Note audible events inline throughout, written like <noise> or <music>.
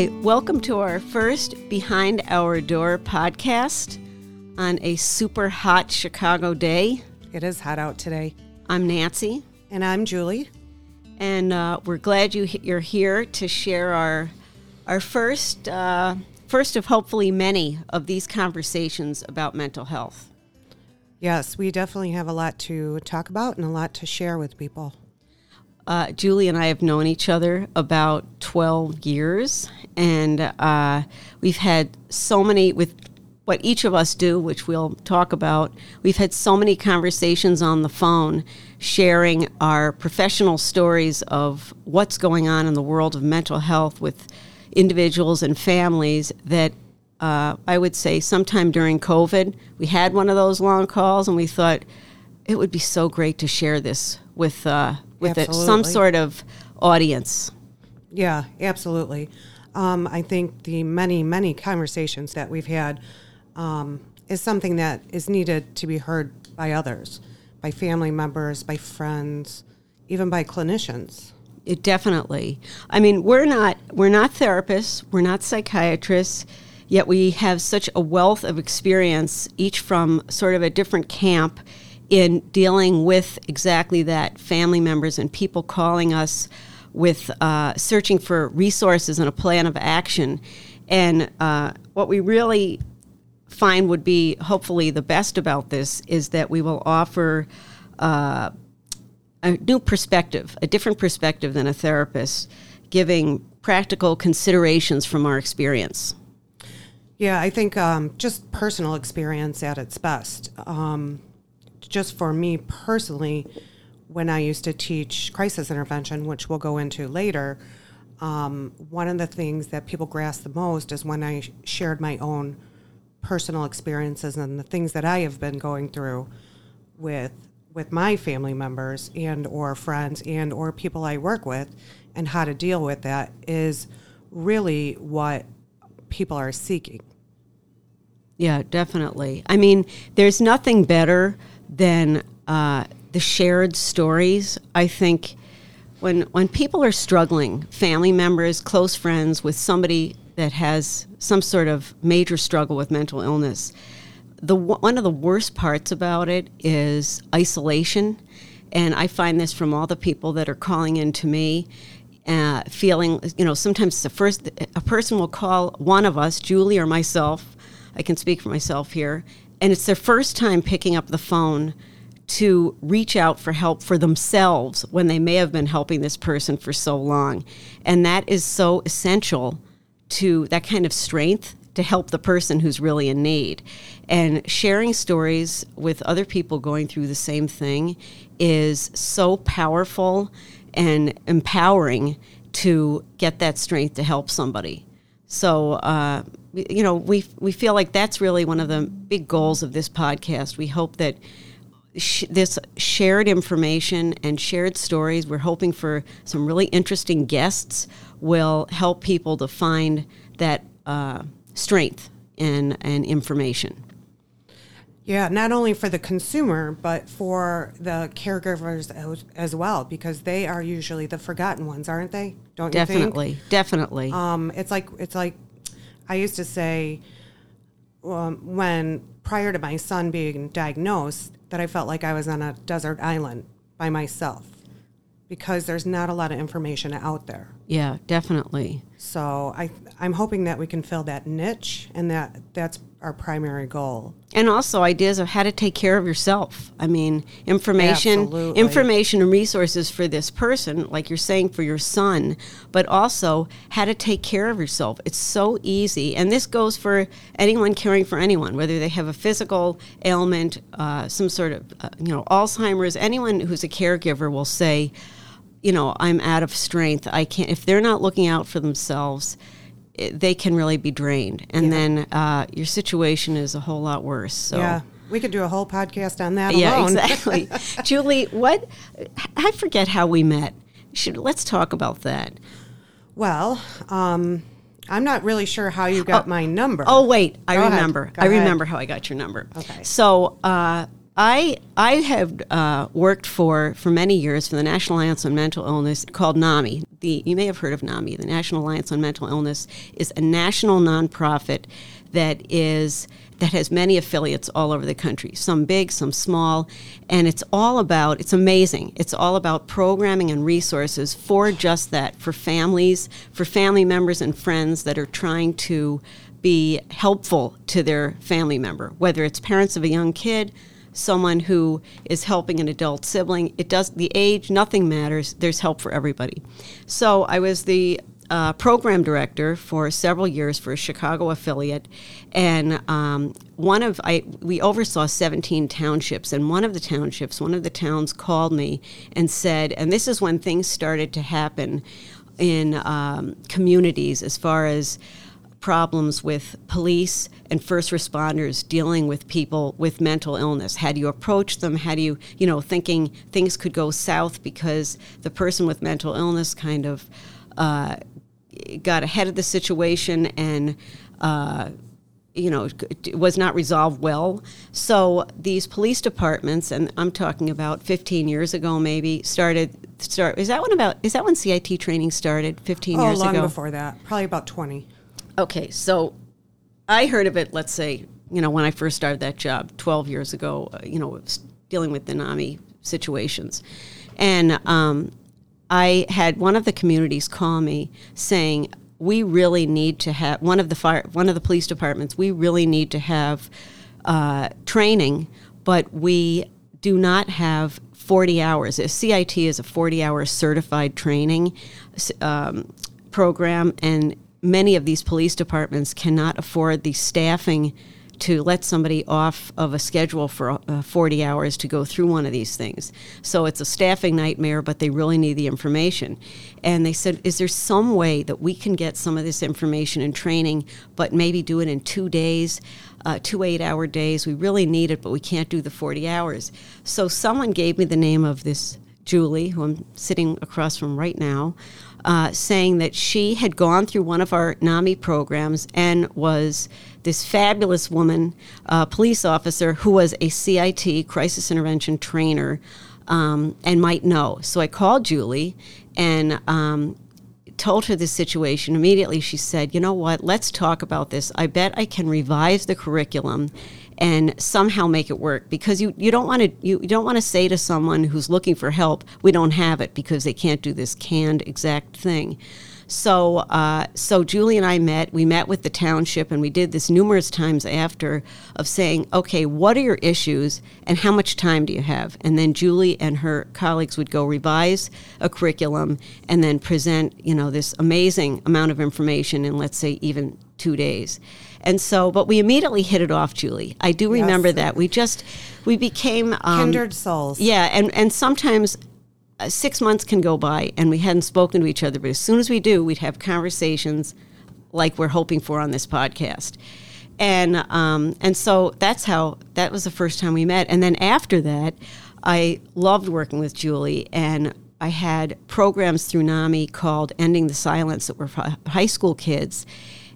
Hi, welcome to our first Behind Our Door podcast on a super hot Chicago day. It is hot out today. I'm Nancy, And I'm Julie. and uh, we're glad you you're here to share our our first uh, first of hopefully many of these conversations about mental health. Yes, we definitely have a lot to talk about and a lot to share with people. Uh, Julie and I have known each other about 12 years, and uh, we've had so many with what each of us do, which we'll talk about. We've had so many conversations on the phone sharing our professional stories of what's going on in the world of mental health with individuals and families that uh, I would say sometime during COVID, we had one of those long calls and we thought it would be so great to share this with uh, with it, some sort of audience. Yeah, absolutely. Um, I think the many, many conversations that we've had um, is something that is needed to be heard by others, by family members, by friends, even by clinicians. It definitely. I mean, we're not we're not therapists, we're not psychiatrists, yet we have such a wealth of experience, each from sort of a different camp, in dealing with exactly that. Family members and people calling us with uh, searching for resources and a plan of action, and uh, what we really find would be hopefully the best about this is that we will offer uh, a new perspective, a different perspective than a therapist, giving practical considerations from our experience. Yeah, I think um, just personal experience at its best. Um, just for me personally, when I used to teach crisis intervention, which we'll go into later, um, one of the things that people grasp the most is when I shared my own personal experiences and the things that I have been going through with with my family members and or friends and or people I work with and how to deal with that is really what people are seeking. Yeah, definitely. I mean, there's nothing better than uh, the shared stories. I think when when people are struggling, family members, close friends, with somebody that has some sort of major struggle with mental illness, the one of the worst parts about it is isolation, and I find this from all the people that are calling in to me. Uh, feeling, you know, sometimes the first a person will call one of us, Julie or myself, I can speak for myself here, and it's their first time picking up the phone to reach out for help for themselves when they may have been helping this person for so long. And that is so essential to that kind of strength to help the person who's really in need. And sharing stories with other people going through the same thing is so powerful and empowering to get that strength to help somebody. So, uh, you know, we we feel like that's really one of the big goals of this podcast. We hope that sh- this shared information and shared stories, we're hoping for some really interesting guests, will help people to find that uh, strength and and information. Yeah, not only for the consumer, but for the caregivers as, as well, because they are usually the forgotten ones, aren't they? Don't you think? Definitely, definitely. Um, it's like it's like I used to say um, when prior to my son being diagnosed that I felt like I was on a desert island by myself because there's not a lot of information out there. yeah, definitely. So I I'm hoping that we can fill that niche and that that's our primary goal. and also ideas of how to take care of yourself. I mean, information, Absolutely. information and resources for this person, like you're saying for your son, but also how to take care of yourself. It's so easy, and this goes for anyone caring for anyone, whether they have a physical ailment, uh, some sort of, uh, you know, Alzheimer's. Anyone who's a caregiver will say, you know, I'm out of strength. I can't. If they're not looking out for themselves. It- They can really be drained, and Yeah. then uh, your situation is a whole lot worse. So, Yeah, we could do a whole podcast on that yeah, alone. exactly. <laughs> Julie, what? I forget how we met. Should let's talk about that. Well, um, I'm not really sure how you got my number. Oh wait, I Go remember. I ahead. remember how I got your number. Okay. So uh, I I have uh, worked for for many years for the National Alliance on Mental Illness called NAMI. The you may have heard of NAMI. The National Alliance on Mental Illness is a national nonprofit that is that has many affiliates all over the country, some big, some small, and it's all about it's amazing. It's all about programming and resources for just that, for families, for family members and friends that are trying to be helpful to their family member, whether it's parents of a young kid, someone who is helping an adult sibling. It does the age, nothing matters. There's help for everybody. So I was the uh, program director for several years for a Chicago affiliate, and um, one of I we oversaw 17 townships, and one of the townships, one of the towns called me and said, and this is when things started to happen in um, communities as far as problems with police and first responders dealing with people with mental illness? How do you approach them? How do you, you know, thinking things could go south because the person with mental illness kind of uh, got ahead of the situation and, uh, you know, was not resolved well. So these police departments, and I'm talking about 15 years ago, maybe started. Start is that when about is that when CIT training started? 15 oh, years long ago. before that, probably about 20. Okay, so I heard of it. Let's say you know when I first started that job 12 years ago. Uh, you know, dealing with the NAMI situations, and um, I had one of the communities call me saying, "We really need to have one of the fire, one of the police departments. We really need to have uh, training, but we do not have 40 hours. A CIT is a 40 hour certified training um, program, and many of these police departments cannot afford the staffing to let somebody off of a schedule for uh, 40 hours to go through one of these things. So it's a staffing nightmare, but they really need the information. And they said, Is there some way that we can get some of this information and training, but maybe do it in two days? Uh, two eight hour days. We really need it, but we can't do the 40 hours. So someone gave me the name of this Julie, who I'm sitting across from right now, uh, saying that she had gone through one of our NAMI programs and was this fabulous woman, uh, police officer, who was a CIT, crisis intervention trainer, um, and might know. So I called Julie and um, told her this situation. Immediately she said, You know what? Let's talk about this. I bet I can revise the curriculum and somehow make it work. Because you, you don't want to you, don't want to say to someone who's looking for help we don't have it because they can't do this canned exact thing. So uh, so Julie and I met we met with the township and we did this numerous times after of saying okay what are your issues and how much time do you have? And then Julie and her colleagues would go revise a curriculum and then present you know this amazing amount of information in let's say even two days and so, but we immediately hit it off, Julie. I do remember yes. that. We just, we became um, kindred souls. Yeah, and and sometimes uh, six months can go by and we hadn't spoken to each other, but as soon as we do, we'd have conversations like we're hoping for on this podcast. And um, and so that's how that was the first time we met. And then after that, I loved working with Julie and I had programs through NAMI called Ending the Silence that were for high school kids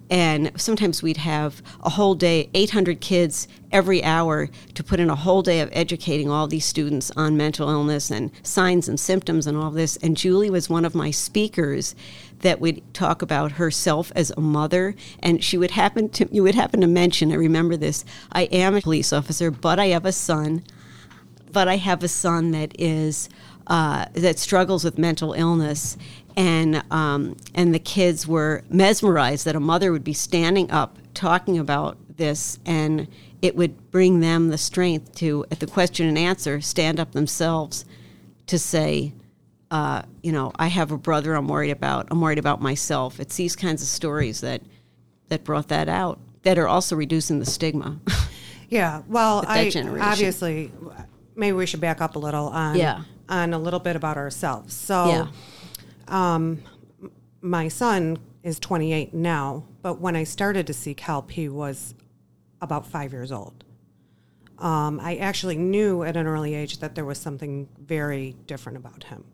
and sometimes we'd have a whole day 800 kids every hour to put in a whole day of educating all these students on mental illness and signs and symptoms and all this. And julie was one of my speakers that would talk about herself as a mother. And she would happen to you would happen to mention i remember this i am a police officer but i have a son but i have a son that is uh, that struggles with mental illness and um, and the kids were mesmerized that a mother would be standing up talking about this and it would bring them the strength to at the question and answer stand up themselves to say uh, you know i have a brother i'm worried about. I'm worried about myself. It's these kinds of stories that that brought that out that are also reducing the stigma. <laughs> Yeah well i obviously maybe we should back up a little on yeah. on a little bit about ourselves. So yeah um, my son is 28 now, but when I started to seek help, he was about five years old. Um, I actually knew at an early age that there was something very different about him.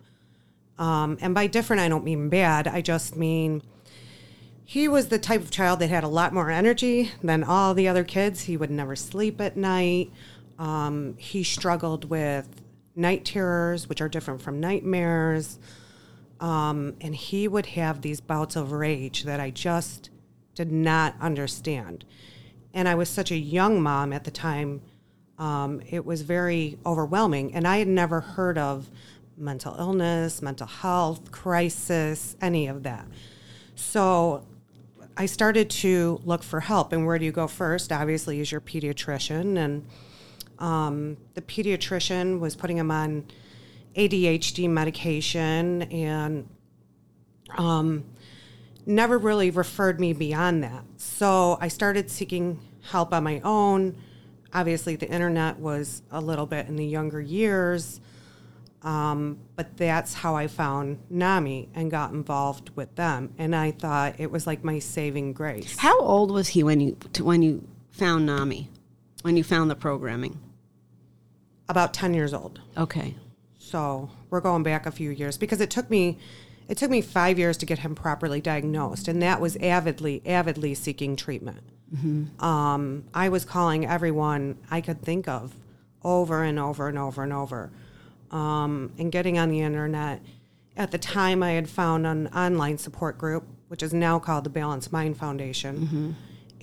Um, and by different, I don't mean bad. I just mean he was the type of child that had a lot more energy than all the other kids. He would never sleep at night. Um, he struggled with night terrors, which are different from nightmares. Um, and he would have these bouts of rage that I just did not understand. And I was such a young mom at the time, um, it was very overwhelming. And I had never heard of mental illness, mental health, crisis, any of that. So I started to look for help. And where do you go first? Obviously, is your pediatrician. And um, the pediatrician was putting him on ADHD medication and um, never really referred me beyond that. So I started seeking help on my own. Obviously, the internet was a little bit in the younger years. Um, but that's how I found NAMI and got involved with them. And I thought it was like my saving grace. How old was he when you when you found NAMI? When you found the programming? About 10 years old. Okay. So we're going back a few years because it took me it took me five years to get him properly diagnosed, and that was avidly, avidly seeking treatment. Mm-hmm. Um, I was calling everyone I could think of over and over and over and over um, and getting on the internet. At the time, I had found an online support group, which is now called the Balanced Mind Foundation. Mm-hmm.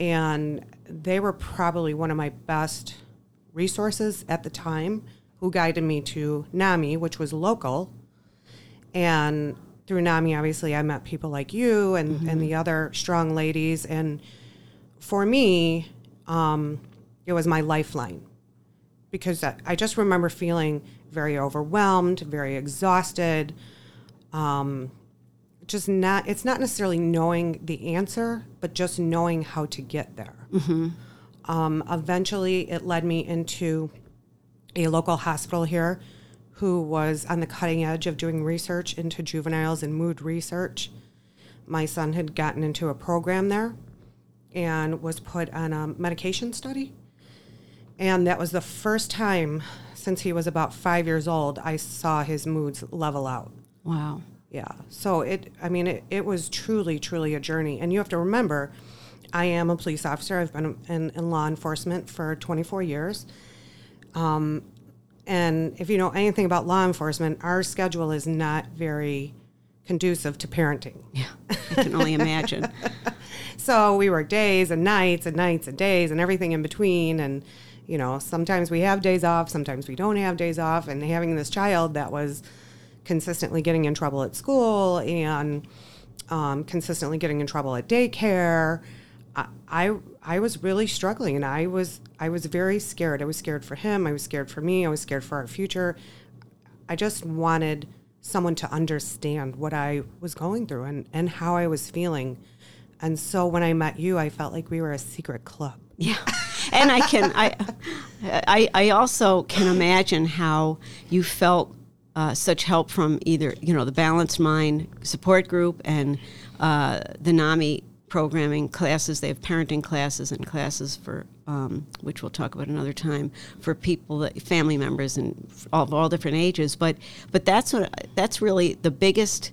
And they were probably one of my best resources at the time who guided me to NAMI, which was local. And through NAMI, obviously, I met people like you and, mm-hmm. and the other strong ladies. And for me, um, it was my lifeline because I just remember feeling very overwhelmed, very exhausted. Um, just not, it's not necessarily knowing the answer, but just knowing how to get there. Mm-hmm. Um, eventually, it led me into a local hospital here who was on the cutting edge of doing research into juveniles and mood research. My son had gotten into a program there and was put on a medication study. And that was the first time since he was about five years old, I saw his moods level out. Wow. Yeah. So it, I mean, it, it was truly, truly a journey. And you have to remember, I am a police officer. I've been in, in law enforcement for 24 years. Um, and if you know anything about law enforcement, our schedule is not very conducive to parenting. Yeah, I can only imagine. <laughs> so we work days and nights and nights and days and everything in between. And you know, sometimes we have days off, sometimes we don't have days off. And having this child that was consistently getting in trouble at school and um, consistently getting in trouble at daycare, I, I I was really struggling, and I was I was very scared. I was scared for him. I was scared for me. I was scared for our future. I just wanted someone to understand what I was going through and, and how I was feeling. And so when I met you, I felt like we were a secret club. <laughs> Yeah. and I can I, I I also can imagine how you felt uh, such help from either you know the Balanced Mind support group and uh, the NAMI programming classes. They have parenting classes and classes for um, which we'll talk about another time for people that family members and all, of all different ages. But but that's what that's really the biggest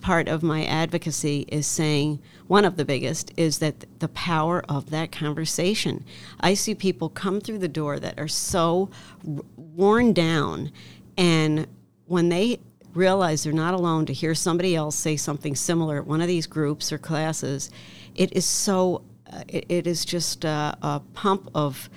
part of my advocacy is saying one of the biggest is that the power of that conversation. I see people come through the door that are so worn down, and when they realize they're not alone to hear somebody else say something similar at one of these groups or classes, it is so, uh, it, it is just a, a pump of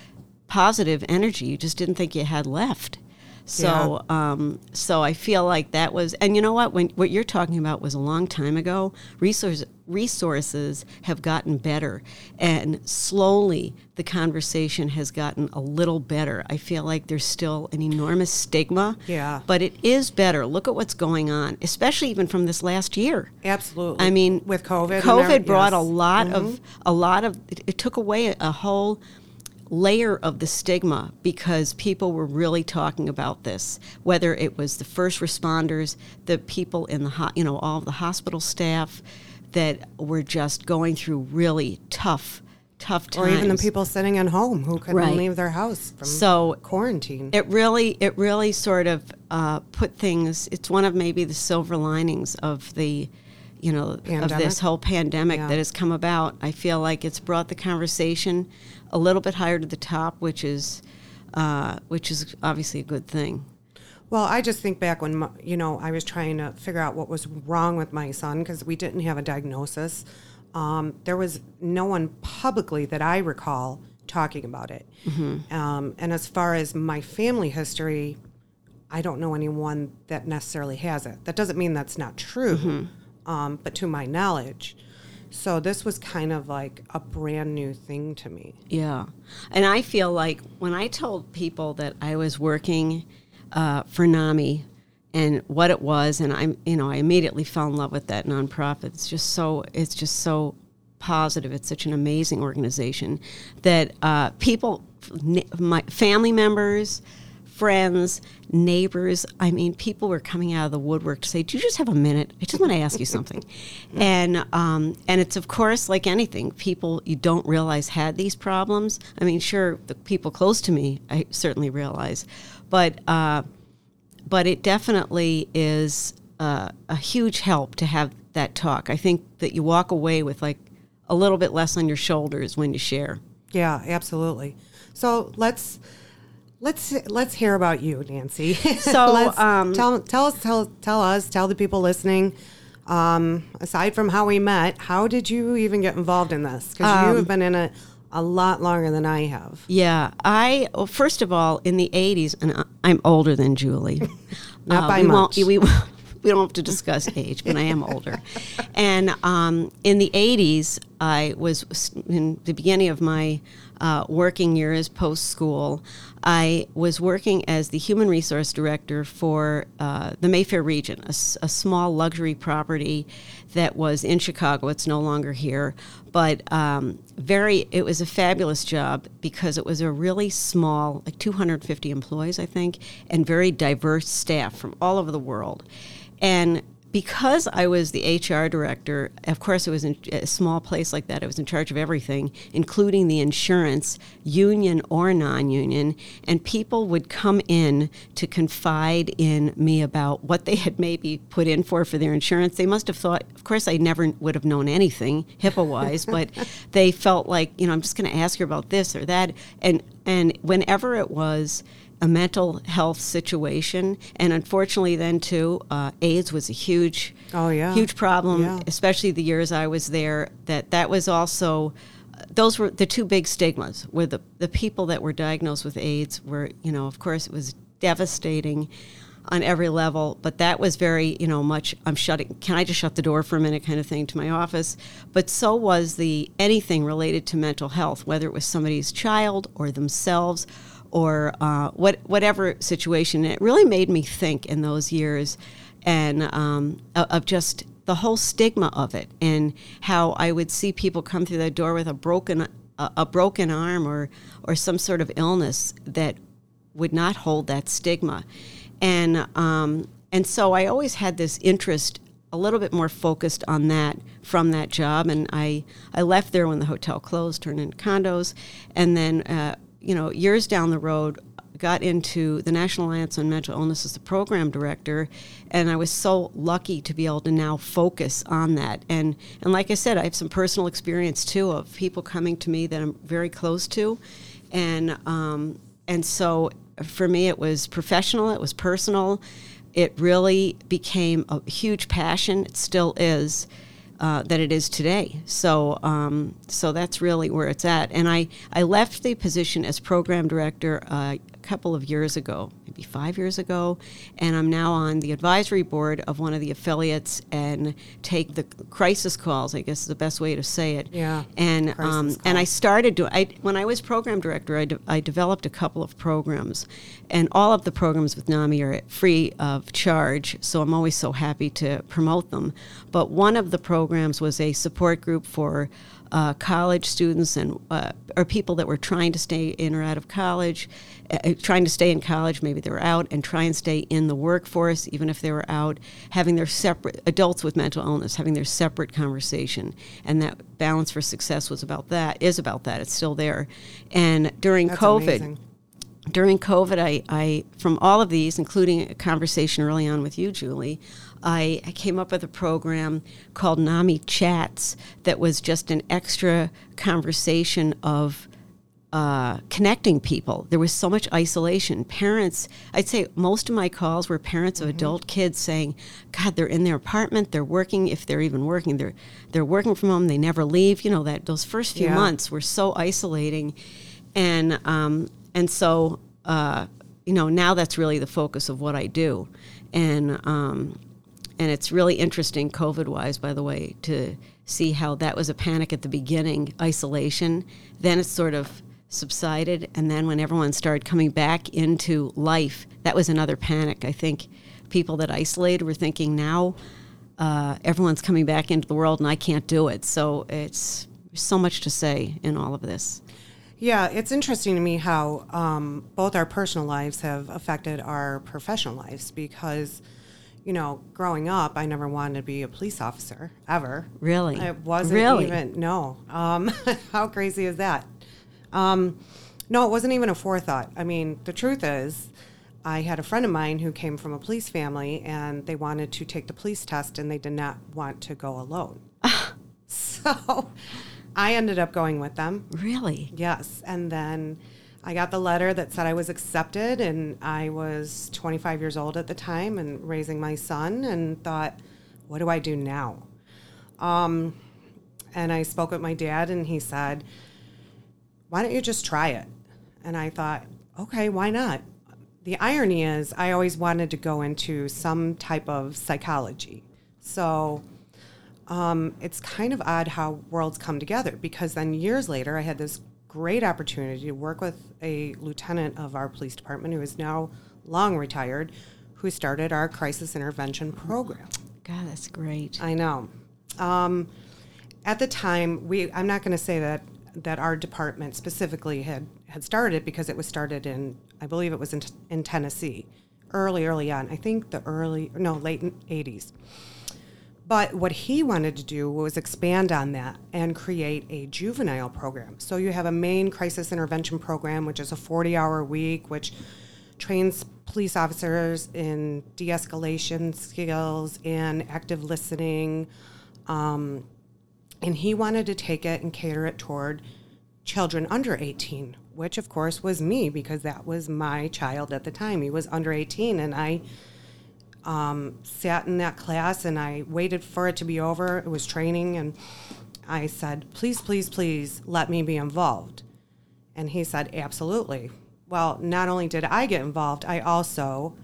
positive energy you just didn't think you had left. So, yeah. um, so I feel like that was, and you know what? When what you're talking about was a long time ago. Resources resources have gotten better, and slowly the conversation has gotten a little better. I feel like there's still an enormous stigma. Yeah. But it is better. Look at what's going on, especially even from this last year. Absolutely. I mean, with COVID, COVID brought yes. a lot mm-hmm. of a lot of. It, it took away a whole layer of the stigma because people were really talking about this whether it was the first responders the people in the ho- you know all the hospital staff that were just going through really tough tough times or even the people sitting at home who couldn't right. leave their house from so quarantine it really it really sort of uh, put things it's one of maybe the silver linings of the you know pandemic. of this whole pandemic yeah. that has come about i feel like it's brought the conversation a little bit higher to the top, which is uh, which is obviously a good thing. Well, I just think back when you know I was trying to figure out what was wrong with my son because we didn't have a diagnosis. Um, there was no one publicly that I recall talking about it. Um, and as far as my family history, I don't know anyone that necessarily has it. That doesn't mean that's not true, um, but to my knowledge. So this was kind of like a brand new thing to me. Yeah. And I feel like when I told people that I was working uh, for NAMI and what it was, and I'm, you know, I immediately fell in love with that nonprofit. It's just so, it's just so positive. It's such an amazing organization that uh, people, my family members, friends, neighbors. I mean, people were coming out of the woodwork to say, "Do you just have a minute? I just want to ask you something." and um, and it's of course like anything, people you don't realize had these problems. I mean, sure, the people close to me, I certainly realize, but uh, but it definitely is uh, a huge help to have that talk. I think that you walk away with like a little bit less on your shoulders when you share. Yeah, absolutely. So let's let's let's hear about you, Nancy. <laughs> So, um, tell tell us tell tell us tell the people listening. Um, aside from how we met, how did you even get involved in this? Because Um, you have been in it a lot longer than I have. Yeah, I well, first of all in the '80s, and I- I'm older than Julie. <laughs> Not by we much. Won't, we <laughs> we don't have to discuss age, but I am older. And um, in the '80s, I was in the beginning of my uh, working years post school. I was working as the human resource director for uh, the Mayfair Regent, a small luxury property that was in Chicago. It's no longer here, but um, very. It was a fabulous job because it was a really small, like 250 employees, I think, and very diverse staff from all over the world. And because I was the HR director, of course, it was in a small place like that. I was in charge of everything, including the insurance, union or non union. And people would come in to confide in me about what they had maybe put in for for their insurance. They must have thought, of course, I never would have known anything HIPAA wise, but they felt like, you know, I'm just going to ask her about this or that. And, and whenever it was, a mental health situation, and unfortunately, then too, uh, AIDS was a huge, Oh, yeah. huge problem. Yeah. Especially the years I was there. That that was also, those were the two big stigmas. Were the the people that were diagnosed with AIDS were, you know, of course, it was devastating on every level. But that was very, you know, much. I'm shutting. Can I just shut the door for a minute, kind of thing, to my office. But so was the anything related to mental health, whether it was somebody's child or themselves or uh, what whatever situation. It really made me think in those years, and um, of of just the whole stigma of it, and how I would see people come through the door with a broken a, a broken arm or or some sort of illness that would not hold that stigma, and um, and so I always had this interest a little bit more focused on that from that job. And I, I left there when the hotel closed, turned into condos, and then, uh, you know, years down the road, got into the National Alliance on Mental Illness as the program director, and I was so lucky to be able to now focus on that. And and like I said, I have some personal experience too of people coming to me that I'm very close to, and um, and so for me it was professional, it was personal, it really became a huge passion. It still is. Uh, that it is today. So, um, so that's really where it's at. And I, I left the position as program director uh, couple of years ago, maybe five years ago, and I'm now on the advisory board of one of the affiliates and take the crisis calls. I guess is the best way to say it. Yeah, And um, and I started to I when I was program director, I, de- I developed a couple of programs, and all of the programs with NAMI are free of charge. So I'm always so happy to promote them. But one of the programs was a support group for uh, college students and uh, or people that were trying to stay in or out of college, uh, trying to stay in college. Maybe they were out and try and stay in the workforce, even if they were out, having their separate adults with mental illness, having their separate conversation, and that balance for success was about that. Is about that. It's still there, and during That's COVID amazing. during COVID, I, I, from all of these, including a conversation early on with you, Julie, I, I came up with a program called NAMI Chats that was just an extra conversation of uh, connecting people. There was so much isolation. Parents, I'd say most of my calls were parents of adult kids saying, "God, they're in their apartment. They're working. If they're even working, they're they're working from home. They never leave. You know that those first few Yeah. months were so isolating, and um, and so uh, you know now that's really the focus of what I do, and um, and it's really interesting, COVID wise, by the way, to see how that was a panic at the beginning, isolation. Then it sort of subsided. And then when everyone started coming back into life, that was another panic. I think people that isolated were thinking now uh, everyone's coming back into the world and I can't do it. So it's so much to say in all of this. Yeah, it's interesting to me how um, both our personal lives have affected our professional lives because, you know, growing up, I never wanted to be a police officer ever. Really? It wasn't Really? even, no. Um, <laughs> how crazy is that? Um, no, it wasn't even a forethought. I mean, the truth is, I had a friend of mine who came from a police family and they wanted to take the police test and they did not want to go alone. <laughs> <laughs> so I ended up going with them. Really? Yes. And then I got the letter that said I was accepted, and I was 25 years old at the time and raising my son, and thought, what do I do now? Um, and I spoke with my dad, and he said, why don't you just try it? And I thought, okay, why not? The irony is, I always wanted to go into some type of psychology. So um, it's kind of odd how worlds come together because then years later, I had this great opportunity to work with a lieutenant of our police department who is now long retired, who started our crisis intervention program. God, that's great. I know. Um, at the time, we I'm not going to say that that our department specifically had had started because it was started in I believe it was in, in Tennessee, early early on. I think the early no late 80s. But what he wanted to do was expand on that and create a juvenile program. So you have a main crisis intervention program, which is a 40 hour week, which trains police officers in de escalation skills and active listening. Um, and he wanted to take it and cater it toward children under 18, which of course was me because that was my child at the time. He was under 18, and I um, sat in that class and I waited for it to be over. It was training, and I said, please, please, please let me be involved. And he said, absolutely. Well, not only did I get involved, I also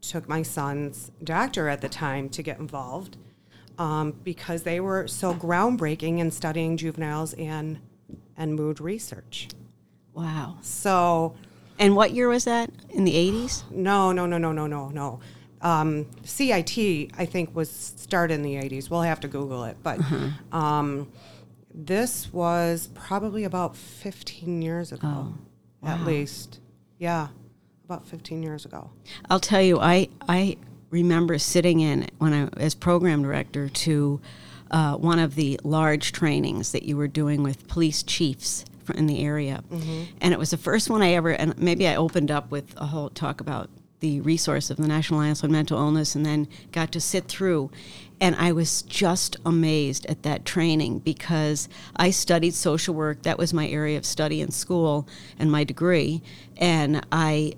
took my son's doctor at the time to get involved um, because they were so groundbreaking in studying juveniles and and mood research. Wow. So And what year was that? In the 80s? no, no, no, no, no, no, no. Um, CIT, I think, was started in the 80s. We'll have to Google it. But um, this was probably about 15 years ago, at least. Yeah, about 15 years ago. I'll tell you, I I remember sitting in when I as program director to uh, one of the large trainings that you were doing with police chiefs in the area, and it was the first one I ever. And maybe I opened up with a whole talk about the resource of the National Alliance on Mental Illness, and then got to sit through. And I was just amazed at that training because I studied social work. That was my area of study in school and my degree. And I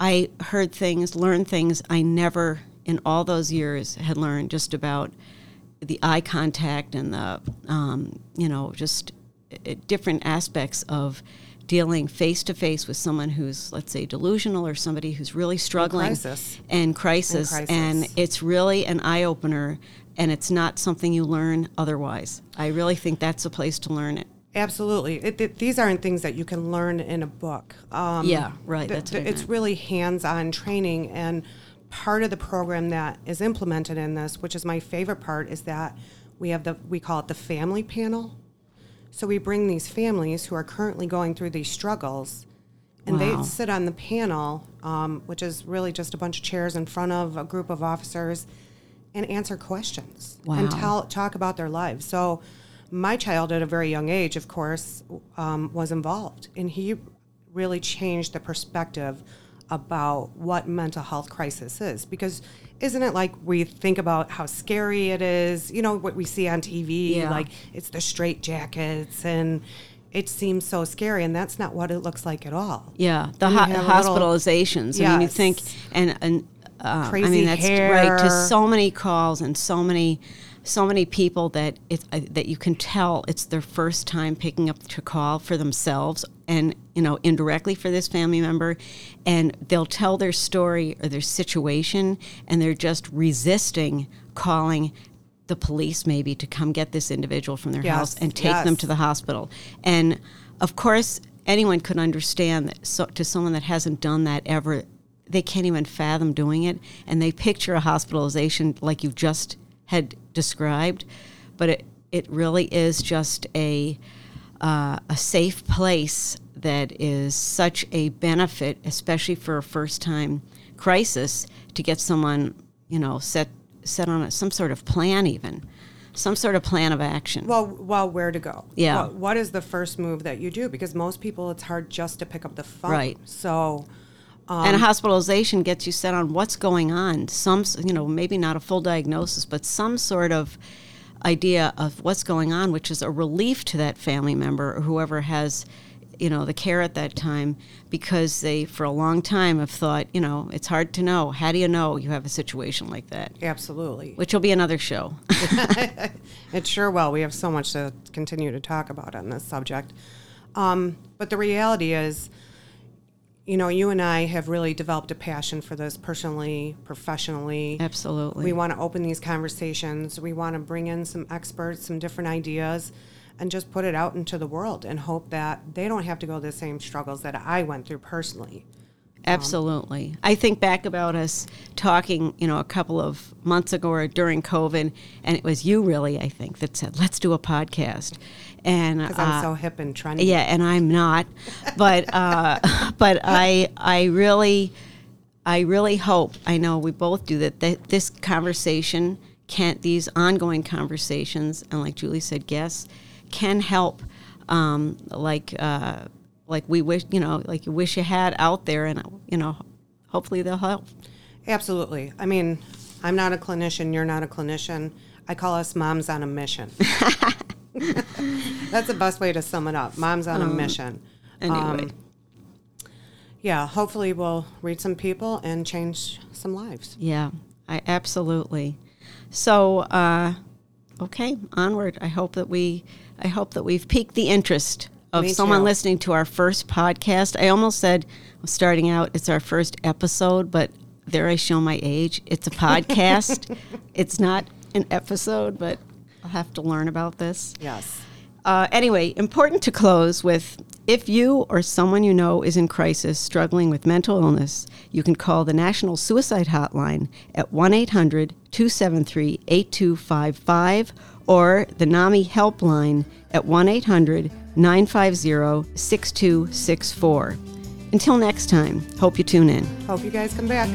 I heard things, learned things I never in all those years had learned just about the eye contact and the, um, you know, just uh, different aspects of dealing face to face with someone who's, let's say, delusional or somebody who's really struggling crisis. and crisis. crisis. And it's really an eye opener, and it's not something you learn otherwise. I really think that's a place to learn it. Absolutely. It, it- these aren't things that you can learn in a book. Um, Yeah, right, th- what I th- it's really hands-on training, and part of the program that is implemented in this, which is my favorite part, is that we have the we call it the family panel. So we bring these families who are currently going through these struggles, and Wow. they sit on the panel, um, which is really just a bunch of chairs in front of a group of officers, and answer questions and tell talk about their lives. So, my child at a very young age, of course, um, was involved, and he really changed the perspective about what mental health crisis is. Because isn't it like we think about how scary it is? You know what we see on TV, Yeah. like it's the straight jackets and it seems so scary, and that's not what it looks like at all. Yeah, the ho- a little- hospitalizations. I mean, you think, and and uh, I Crazy mean that's hair. right to so many calls and so many, so many people that it uh, that you can tell it's their first time picking up to call for themselves and you know indirectly for this family member, and they'll tell their story or their situation, and they're just resisting calling the police maybe to come get this individual from their Yes, house and take them to the hospital. And of course, anyone could understand that so, to someone that hasn't done that ever, they can't even fathom doing it. And they picture a hospitalization like you just had described. But it, it really is just a, uh, a safe place that is such a benefit, especially for a first time crisis, to get someone, you know, set, set on a, some sort of plan, even. Some sort of plan of action. Well, well, where to go? Yeah. What, what is the first move that you do? Because most people, it's hard just to pick up the phone. Right. So, um, and hospitalization gets you set on what's going on. Some, you know, maybe not a full diagnosis, but some sort of idea of what's going on, which is a relief to that family member or whoever has, you know, the care at that time, because they, for a long time, have thought, you know, it's hard to know. How do you know you have a situation like that? absolutely. Which will be another show. <laughs> <laughs> It sure will. We have so much to continue to talk about on this subject. Um, but the reality is, you know, you and I have really developed a passion for this personally, professionally. Absolutely. We want to open these conversations. We want to bring in some experts, some different ideas, and just put it out into the world and hope that they don't have to go the same struggles that I went through personally. Absolutely. I think back about us talking, you know, a couple of months ago or during COVID, and it was you really, I think, that said, let's do a podcast. And Because I'm uh, so hip and trendy. yeah, and I'm not, but uh, <laughs> but I I really I really hope I know we both do that that this conversation can these ongoing conversations and like Julie said, guests can help um, like uh, like we wish you know like you wish you had out there and you know hopefully they'll help. Absolutely. I mean, I'm not a clinician, you're not a clinician. I call us moms on a mission. <laughs> That's the best way to sum it up. Moms on a mission. Anyway. Um, yeah, hopefully we'll reach some people and change some lives. Yeah, I absolutely. So, uh, okay, onward. I hope that we, I hope that we've piqued the interest of Me someone too. listening to our first podcast. I almost said, starting out, it's our first episode, but there I show my age. It's a podcast. <laughs> it's not an episode, but I'll have to learn about this. Yes. Uh, anyway, important to close with if you or someone you know is in crisis struggling with mental illness, you can call the National Suicide Hotline at 1 800 273 8255 or the NAMI Helpline at 1 800 950 6264. Until next time, hope you tune in. Hope you guys come back.